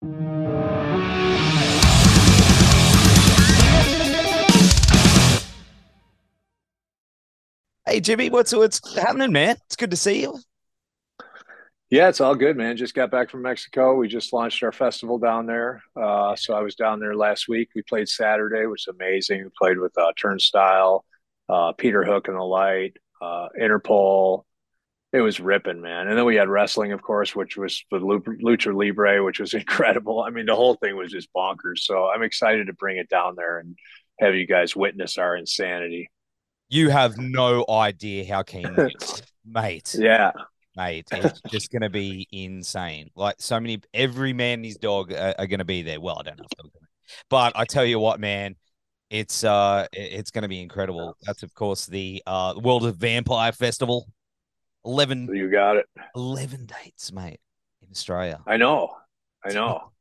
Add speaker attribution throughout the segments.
Speaker 1: Hey Jimmy, what's what's happening, man? It's good to see you.
Speaker 2: Yeah, it's all good, man. Just got back from Mexico. We just launched our festival down there. Uh, so I was down there last week. We played Saturday, which was amazing. We played with uh, Turnstile, uh, Peter Hook and the Light, uh, Interpol. It was ripping, man. And then we had wrestling, of course, which was the Lucha Libre, which was incredible. I mean, the whole thing was just bonkers. So I'm excited to bring it down there and have you guys witness our insanity.
Speaker 1: You have no idea how keen, mate.
Speaker 2: Yeah,
Speaker 1: mate. It's just going to be insane. Like so many, every man and his dog are, are going to be there. Well, I don't know if they're going to, but I tell you what, man, it's uh, it's going to be incredible. That's of course the uh, World of Vampire Festival. Eleven.
Speaker 2: You got it.
Speaker 1: Eleven dates, mate, in Australia.
Speaker 2: I know. I know.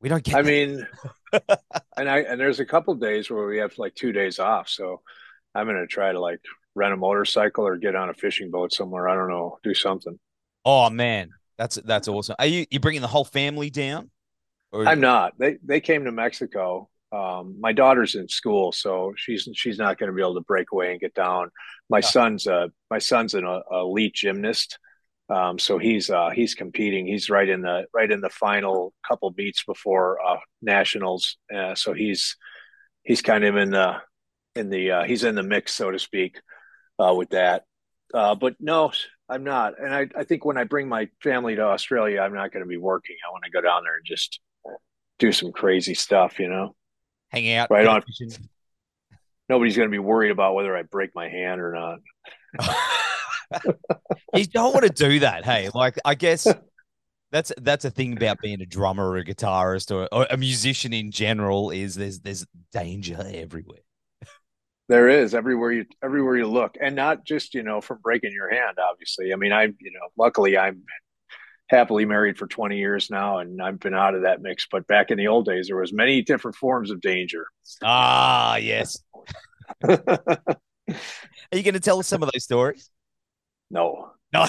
Speaker 1: We don't get.
Speaker 2: I that. mean, and I and there's a couple days where we have like two days off, so I'm gonna try to like rent a motorcycle or get on a fishing boat somewhere. I don't know, do something.
Speaker 1: Oh man, that's that's awesome. Are you you bringing the whole family down?
Speaker 2: Or... I'm not. They they came to Mexico. Um, my daughter's in school, so she's she's not going to be able to break away and get down. My yeah. son's a my son's an a, elite gymnast, um, so he's uh, he's competing. He's right in the right in the final couple beats before uh, nationals. Uh, so he's he's kind of in the in the uh, he's in the mix, so to speak, uh, with that. Uh, but no, I'm not. And I, I think when I bring my family to Australia, I'm not going to be working. I want to go down there and just do some crazy stuff, you know,
Speaker 1: hang out.
Speaker 2: Right on. Nobody's going to be worried about whether I break my hand or not.
Speaker 1: you don't want to do that. Hey, like I guess that's that's a thing about being a drummer or a guitarist or, or, a musician in general is there's there's danger everywhere.
Speaker 2: There is everywhere you everywhere you look, and not just you know from breaking your hand. Obviously, I mean, I you know, luckily I'm happily married for 20 years now, and I've been out of that mix. But back in the old days, there was many different forms of danger.
Speaker 1: Ah, yes. Are you going to tell us some of those stories?
Speaker 2: No,
Speaker 1: no,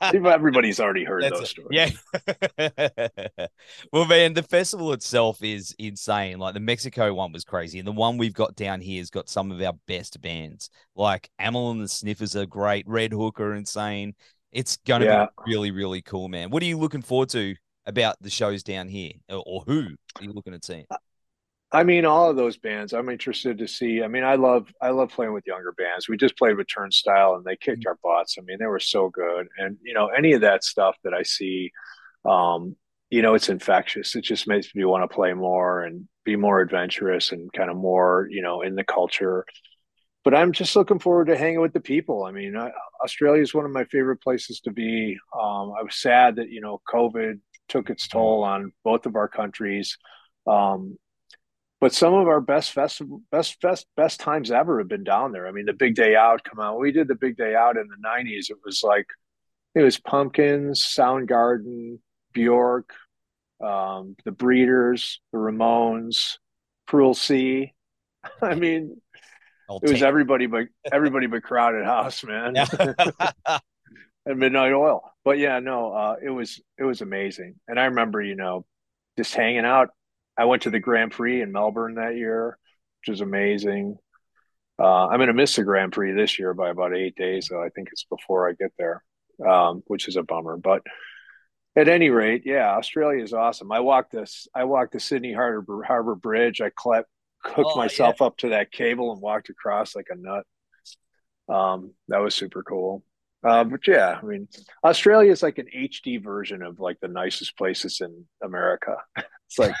Speaker 2: everybody's already heard That's those stories.
Speaker 1: Yeah. well, man, the festival itself is insane. Like the Mexico one was crazy, and the one we've got down here has got some of our best bands. Like Amyl and the Sniffers are great. Red Hook are insane. It's going to yeah. be really, really cool, man. What are you looking forward to about the shows down here, or, who are you looking at seeing?
Speaker 2: I mean, all of those bands. I'm interested to see. I mean, I love I love playing with younger bands. We just played with Turnstile, and they kicked our butts. I mean, they were so good. And you know, any of that stuff that I see, um, you know, it's infectious. It just makes me want to play more and be more adventurous and kind of more, you know, in the culture. But I'm just looking forward to hanging with the people. I mean, Australia is one of my favorite places to be. Um, I was sad that you know COVID took its toll on both of our countries. Um, but some of our best festival best best best times ever have been down there. I mean, the Big Day Out, come on, we did the Big Day Out in the '90s. It was like it was Pumpkins, Soundgarden, Bjork, um, the Breeders, the Ramones, Cruel Sea. I mean, it was everybody but everybody but Crowded House, man. and Midnight Oil. But yeah, no, uh, it was it was amazing. And I remember, you know, just hanging out I went to the Grand Prix in Melbourne that year, which was amazing. Uh, I'm going to miss the Grand Prix this year by about eight days, so I think it's before I get there, um, which is a bummer. But at any rate, yeah, Australia is awesome. I walked this. I walked the Sydney Harbor Harbor Bridge. I hooked oh, myself yeah. up to that cable and walked across like a nut. Um, that was super cool. Uh, but yeah, I mean, Australia is like an HD version of like the nicest places in America. It's like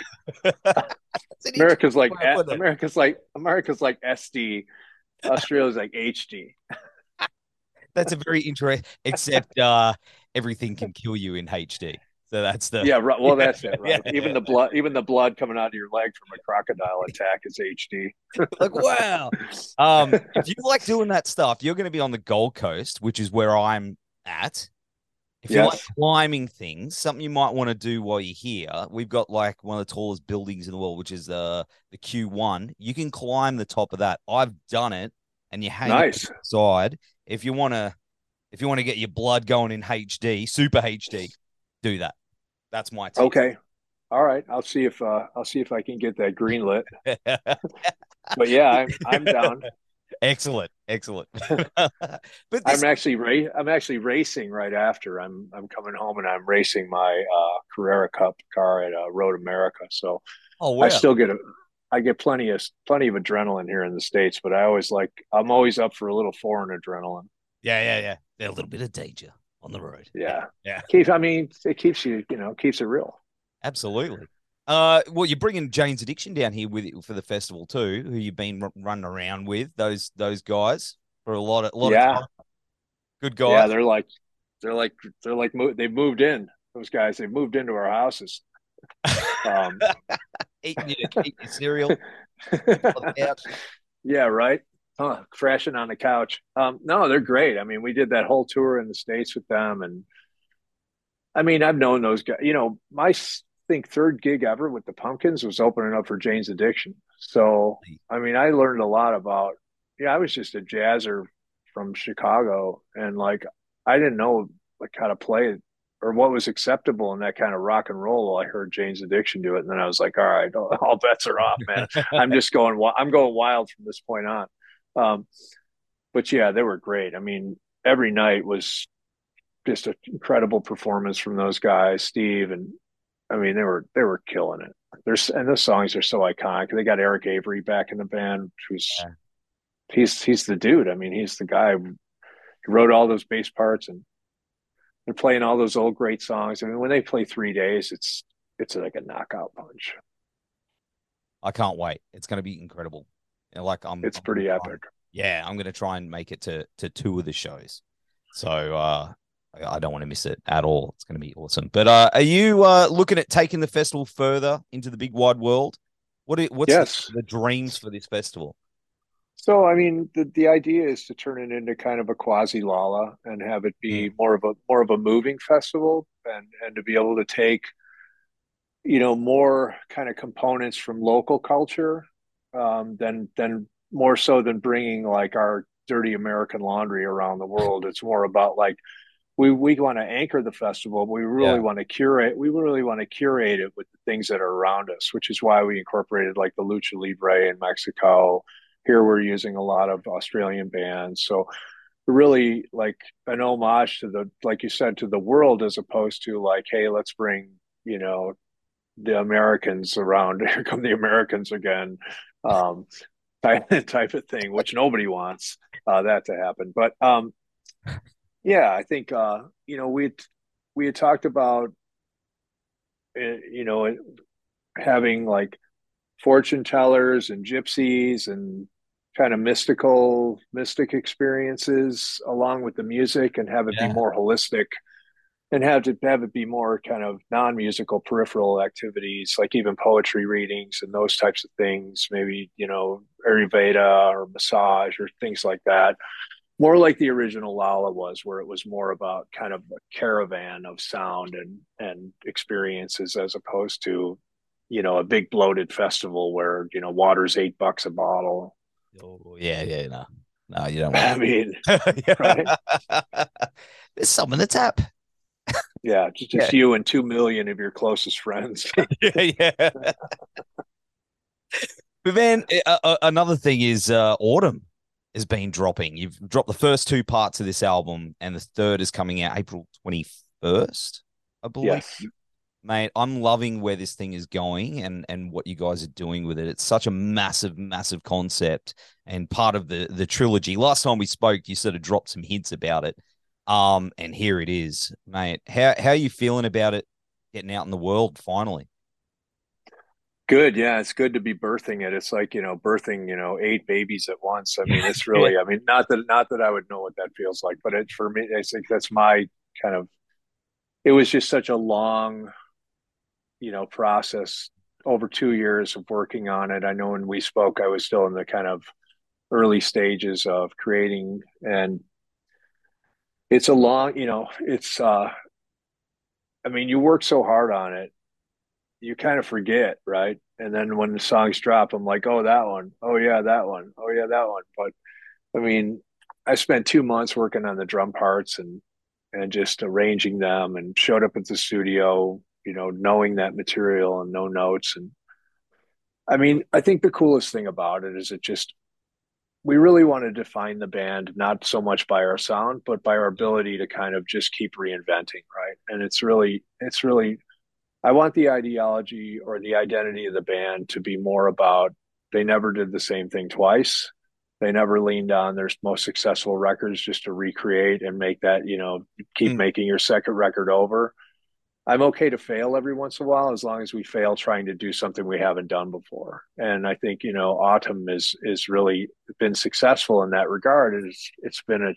Speaker 2: America's like America's like America's like SD. Australia's like HD.
Speaker 1: That's a very interesting. Except uh, everything can kill you in HD. So that's the
Speaker 2: yeah. Right, well, that's it. Right. yeah, even yeah. the blood, even the blood coming out of your leg from a crocodile attack is HD.
Speaker 1: like wow. Um, if you like doing that stuff, you're going to be on the Gold Coast, which is where I'm at. If yes. you like climbing things, something you might want to do while you're here, we've got like one of the tallest buildings in the world, which is uh, the Q1. You can climb the top of that. I've done it, and you hang nice. side. If you want to, if you want to get your blood going in HD, super HD, do that. That's my
Speaker 2: tip. Okay. all right, I'll see if uh, I'll see if I can get that green lit. but yeah, I'm I'm down.
Speaker 1: Excellent, excellent.
Speaker 2: but this... I'm actually ra- I'm actually racing right after. I'm I'm coming home and I'm racing my uh, Carrera Cup car at uh, Road America. So oh, wow. I still get a I get plenty of plenty of adrenaline here in the states, but I always like I'm always up for a little foreign adrenaline.
Speaker 1: Yeah, yeah. yeah a little bit of danger on the road.
Speaker 2: Yeah, yeah. Keeps I mean it keeps you you know keeps it real.
Speaker 1: Absolutely. Uh, well, you're bringing Jane's Addiction down here with you for the festival too, who you've been r- running around with those those guys for a lot of a lot
Speaker 2: yeah.
Speaker 1: of good guys.
Speaker 2: Yeah, they're like they're like they're like they've moved in. Those guys they've moved into our houses.
Speaker 1: Um, eating, your, eating your cereal.
Speaker 2: yeah, right. Huh, crashing on the couch. Um, no, they're great. I mean, we did that whole tour in the states with them, and I mean, I've known those guys. You know, my I think third gig ever with the Pumpkins was opening up for Jane's Addiction. So I mean, I learned a lot about. Yeah, I was just a jazzer from Chicago, and like I didn't know like how to play it or what was acceptable in that kind of rock and roll. I heard Jane's Addiction do it, and then I was like, all right, all bets are off, man. I'm just going. I'm going wild from this point on. Um, but yeah, they were great. I mean, every night was just an incredible performance from those guys, Steve and I mean, they were they were killing it. There's and those songs are so iconic. They got Eric Avery back in the band, who's yeah. he's he's the dude. I mean, he's the guy who wrote all those bass parts and they're playing all those old great songs. I mean, when they play three days, it's it's like a knockout punch.
Speaker 1: I can't wait. It's going to be incredible. Like I'm,
Speaker 2: it's
Speaker 1: I'm
Speaker 2: pretty epic.
Speaker 1: yeah, I'm going to try and make it to to two of the shows. So uh I don't want to miss it at all. It's going to be awesome. But uh, are you uh, looking at taking the festival further into the big wide world? What are, what's yes. the, the, dreams for this festival?
Speaker 2: So, I mean, the, the idea is to turn it into kind of a quasi lala and have it be mm. more of a more of a moving festival, and and to be able to take, you know, more kind of components from local culture, um, than than more so than bringing like our dirty American laundry around the world. It's more about like we we want to anchor the festival, but we really yeah. want to curate. We really want to curate it with the things that are around us, which is why we incorporated like the lucha libre in Mexico. Here we're using a lot of Australian bands, so really like an homage to the like you said to the world as opposed to like hey let's bring you know the Americans around here come the Americans again um type, type of thing which nobody wants uh, that to happen but um yeah, I think uh, you know we we had talked about eh, you know having like fortune tellers and gypsies and kind of mystical mystic experiences along with the music and have it yeah. be more holistic and have to have it be more kind of non-musical peripheral activities like even poetry readings and those types of things maybe you know ayurveda or massage or things like that more like the original lala was, where it was more about kind of a caravan of sound and and experiences as opposed to, you know, a big bloated festival where you know water's eight bucks a bottle.
Speaker 1: Oh yeah, yeah, no, no, you don't.
Speaker 2: I mean,
Speaker 1: right? There's some in the tap.
Speaker 2: Yeah, just, just yeah. you and two million of your closest friends.
Speaker 1: yeah, yeah. but then uh, another thing is uh, Atum has been dropping. You've dropped the first two parts of this album, and the third is coming out April 21st, I believe. Yes. Mate, I'm loving where this thing is going and and what you guys are doing with it. It's such a massive, massive concept and part of the the trilogy. Last time we spoke, you sort of dropped some hints about it. Um, and here it is, mate. How how are you feeling about it getting out in the world finally?
Speaker 2: Good, yeah, it's good to be birthing it. It's like you know, birthing you know eight babies at once. I mean, it's really. I mean, not that not that I would know what that feels like, but it for me, I think that's my kind of. It was just such a long, you know, process over two years of working on it. I know when we spoke, I was still in the kind of early stages of creating, and it's a long, you know, it's. uh I mean, you work so hard on it you kind of forget, right? And then when the songs drop, I'm like, oh, that one. Oh, yeah, that one. Oh, yeah, that one. But I mean, I spent two months working on the drum parts and and just arranging them and showed up at the studio you know, knowing that material and no notes. And I mean, I think the coolest thing about it is it just, we really want to define the band not so much by our sound, but by our ability to kind of just keep reinventing, right? And it's really, it's really, I want the ideology or the identity of the band to be more about they never did the same thing twice. They never leaned on their most successful records just to recreate and make that, you know, keep mm. making your second record over. I'm okay to fail every once in a while as long as we fail trying to do something we haven't done before. And I think you know Atum is is really been successful in that regard. It's it's been a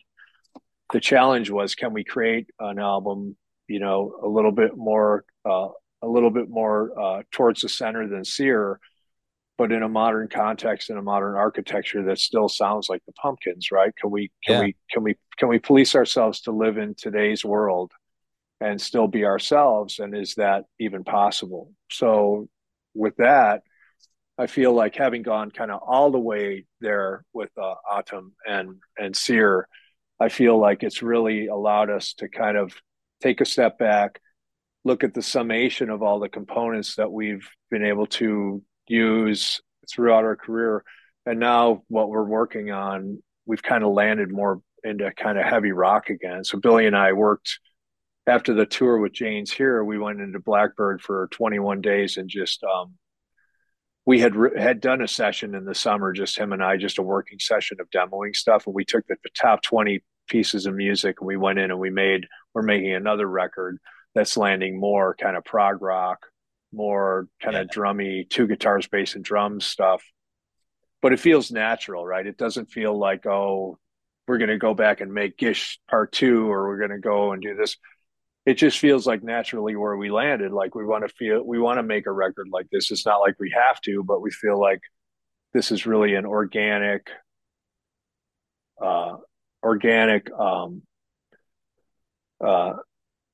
Speaker 2: the challenge was can we create an album you know a little bit more uh, a little bit more uh, towards the center than Cyr, but in a modern context in a modern architecture that still sounds like the Pumpkins, right? Can we can yeah. we can we can we police ourselves to live in today's world? And still be ourselves and is that even possible? So with that i feel like having gone kind of all the way there with uh, Atum and and Cyr i feel like it's really allowed us to kind of take a step back look at the summation of all the components that we've been able to use throughout our career. And now what we're working on we've kind of landed more into kind of heavy rock again. So billy and i worked after the tour with Jane's here, we went into Blackbird for 21 days and just um, we had had done a session in the summer, just him and I, just a working session of demoing stuff, and we took the, the top 20 pieces of music and we went in and we made we're making another record that's landing more kind of prog rock, more kind yeah. of drummy, two guitars, bass, and drums stuff. But it feels natural, right? It doesn't feel like oh, we're going to go back and make Gish Part Two, or we're going to go and do this it just feels like naturally where we landed. Like we want to feel, we want to make a record like this. It's not like we have to, but we feel like this is really an organic, uh, organic, um, uh,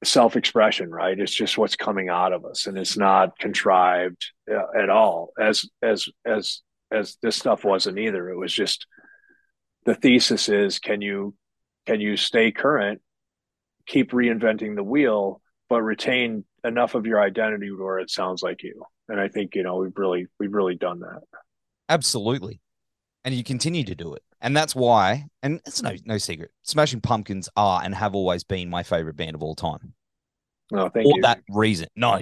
Speaker 2: self-expression, right? It's just what's coming out of us, and it's not contrived uh, at all. As as as as this stuff wasn't either. It was just the thesis is: can you can you stay current keep reinventing the wheel, but retain enough of your identity where it sounds like you. And I think, you know, we've really, we've really done that.
Speaker 1: Absolutely. And you continue to do it. And that's why, and it's no no secret, Smashing Pumpkins are and have always been my favorite band of all time.
Speaker 2: Oh, thank
Speaker 1: For
Speaker 2: you.
Speaker 1: that reason. No,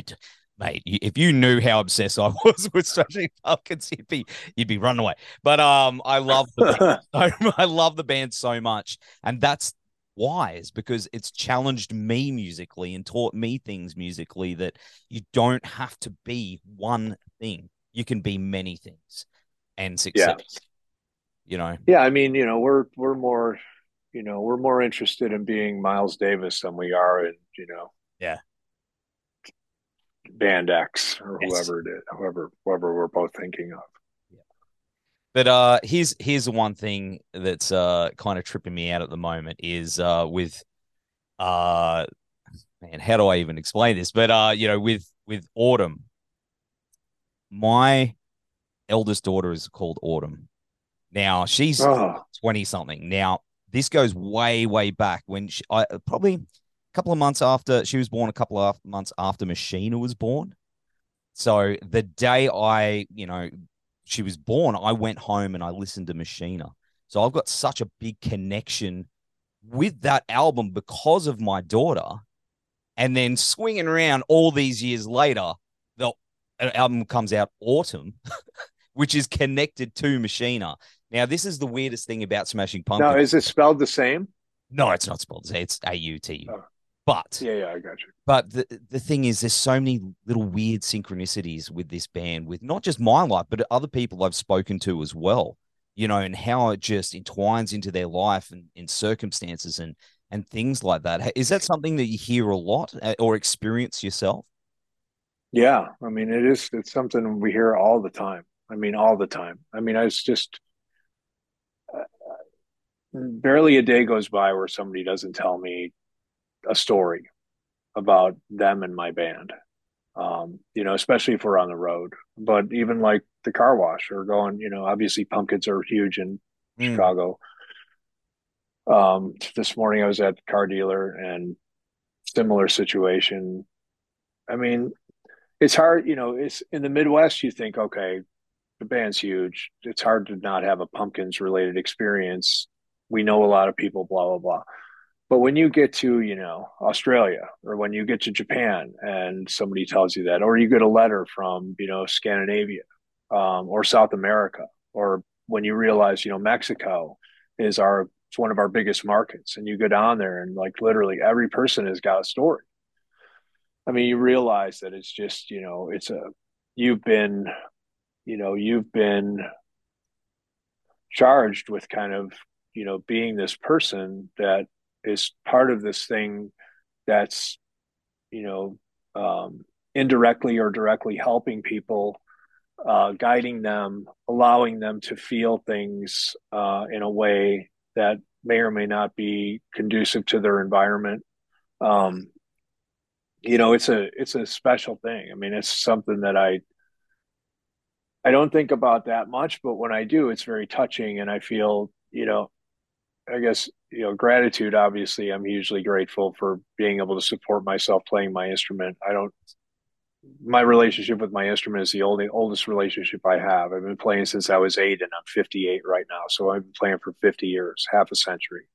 Speaker 1: mate, if you knew how obsessed I was with Smashing Pumpkins, you'd be you'd be running away. But um, I love the band. I love the band so much, and that's wise because it's challenged me musically and taught me things musically that you don't have to be one thing. You can be many things and success. Yeah. You know.
Speaker 2: Yeah, I mean, you know, we're we're more, you know, we're more interested in being Miles Davis than we are in, you know.
Speaker 1: Yeah.
Speaker 2: Band X or yes. whoever it is, whoever whoever we're both thinking of.
Speaker 1: But uh, here's here's the one thing that's uh kind of tripping me out at the moment is uh with uh man, how do I even explain this? But uh, you know, with with Atum, my eldest daughter is called Autumn. Now she's twenty oh. something. Now this goes way way back when she, I probably a couple of months after she was born, a couple of months after Machina was born. So the day I, you know, she was born, I went home and I listened to Machina. So I've got such a big connection with that album because of my daughter. And then swinging around all these years later, the album comes out Atum, which is connected to Machina. Now, this is the weirdest thing about Smashing Pumpkins.
Speaker 2: Now, is it spelled the same?
Speaker 1: No, it's not spelled. the same. It's A U T U. Oh. But
Speaker 2: yeah, yeah, I got you.
Speaker 1: But the the thing is, there's so many little weird synchronicities with this band, with not just my life, but other people I've spoken to as well. You know, and how it just entwines into their life and in circumstances and and things like that. Is that something that you hear a lot uh, or experience yourself?
Speaker 2: Yeah, I mean, it is. It's something we hear all the time. I mean, all the time. I mean, it's just uh, barely a day goes by where somebody doesn't tell me a story about them and my band. Um, you know, especially if we're on the road. But even like the car wash or going, you know, obviously pumpkins are huge in mm. Chicago. Um, this morning I was at the car dealer and similar situation. I mean, it's hard, you know, it's in the Midwest, you think, okay, the band's huge. It's hard to not have a pumpkins related experience. We know a lot of people, blah, blah, blah. But when you get to, you know, Australia or when you get to Japan and somebody tells you that, or you get a letter from, you know, Scandinavia um, or South America, or when you realize, you know, Mexico is our, it's one of our biggest markets and you go down there and like literally every person has got a story. I mean, you realize that it's just, you know, it's a, you've been, you know, you've been charged with kind of, you know, being this person that is part of this thing that's, you know, um, indirectly or directly helping people, uh, guiding them, allowing them to feel things uh, in a way that may or may not be conducive to their environment. Um, you know it's a it's a special thing i mean it's something that i i don't think about that much but when i do it's very touching and i feel you know i guess you know gratitude obviously i'm hugely grateful for being able to support myself playing my instrument. I don't my relationship with my instrument is the only oldest relationship i have. I've been playing since i was eight and i'm 58 right now. So i've been playing for 50 years half a century.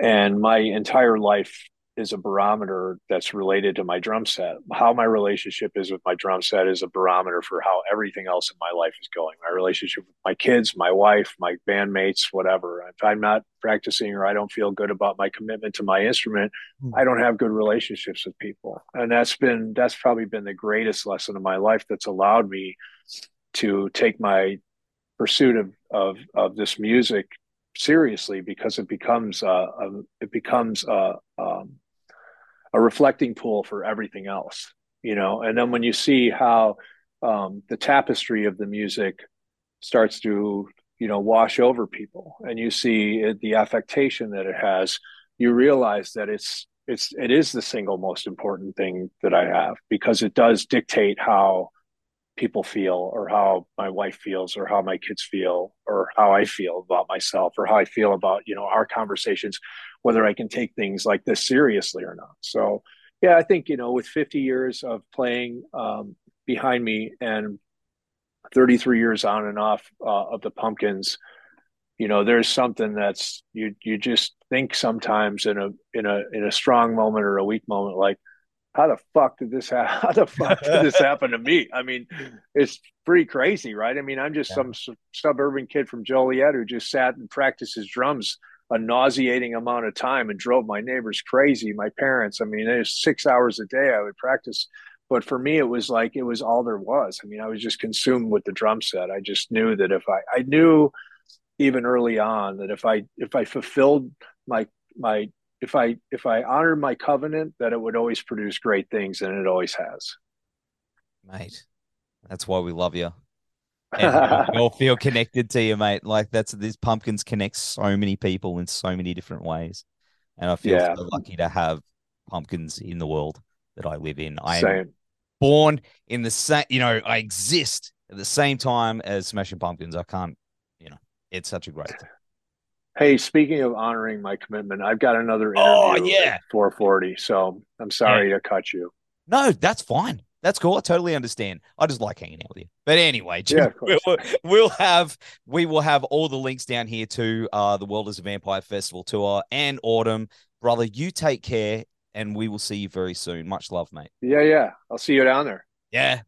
Speaker 2: And my entire life is a barometer that's related to my drum set. How my relationship is with my drum set is a barometer for how everything else in my life is going. My relationship with my kids, my wife, my bandmates, whatever. If I'm not practicing or I don't feel good about my commitment to my instrument, mm-hmm. I don't have good relationships with people. And that's been that's probably been the greatest lesson of my life that's allowed me to take my pursuit of of, of this music seriously because it becomes uh, a, it becomes uh, um, a reflecting pool for everything else you know? And then when you see how um, the tapestry of the music starts to you know wash over people and you see it, the affectation that it has you realize that it's it's it is the single most important thing that i have because it does dictate how people feel or how my wife feels or how my kids feel or how I feel about myself or how I feel about, you know, our conversations, whether I can take things like this seriously or not. So, yeah, I think, you know, with 50 years of playing um, behind me and 33 years on and off uh, of the pumpkins, you know, there's something that's you you just think sometimes in a in a in a strong moment or a weak moment like how the fuck did this happen? How the fuck did this happen to me? I mean, it's pretty crazy, right? I mean, I'm just yeah. some su- suburban kid from Joliet who just sat and practiced his drums a nauseating amount of time and drove my neighbors crazy. My parents, I mean, it was six hours a day I would practice. But for me, it was like it was all there was. I mean, I was just consumed with the drum set. I just knew that if I, I knew even early on that if I, if I fulfilled my, my if I if I honored my covenant, that it would always produce great things, and it always has.
Speaker 1: Mate, that's why we love you. And we all feel connected to you, mate. Like that's these pumpkins connect so many people in so many different ways, and I feel yeah. so lucky to have pumpkins in the world that I live in. I am born in the same, you know, I exist at the same time as Smashing Pumpkins. I can't, you know, it's such a great thing.
Speaker 2: Hey, speaking of honoring my commitment, I've got another
Speaker 1: oh, interview oh, yeah.
Speaker 2: 440. So I'm sorry yeah. to cut you.
Speaker 1: No, that's fine. That's cool. I totally understand. I just like hanging out with you. But anyway, Jim, yeah, we'll, we'll, have we will have all the links down here to uh, the World is a Vampire Festival tour and Atum. Brother, you take care and we will see you very soon. Much love, mate.
Speaker 2: Yeah, yeah. I'll see you down there.
Speaker 1: Yeah.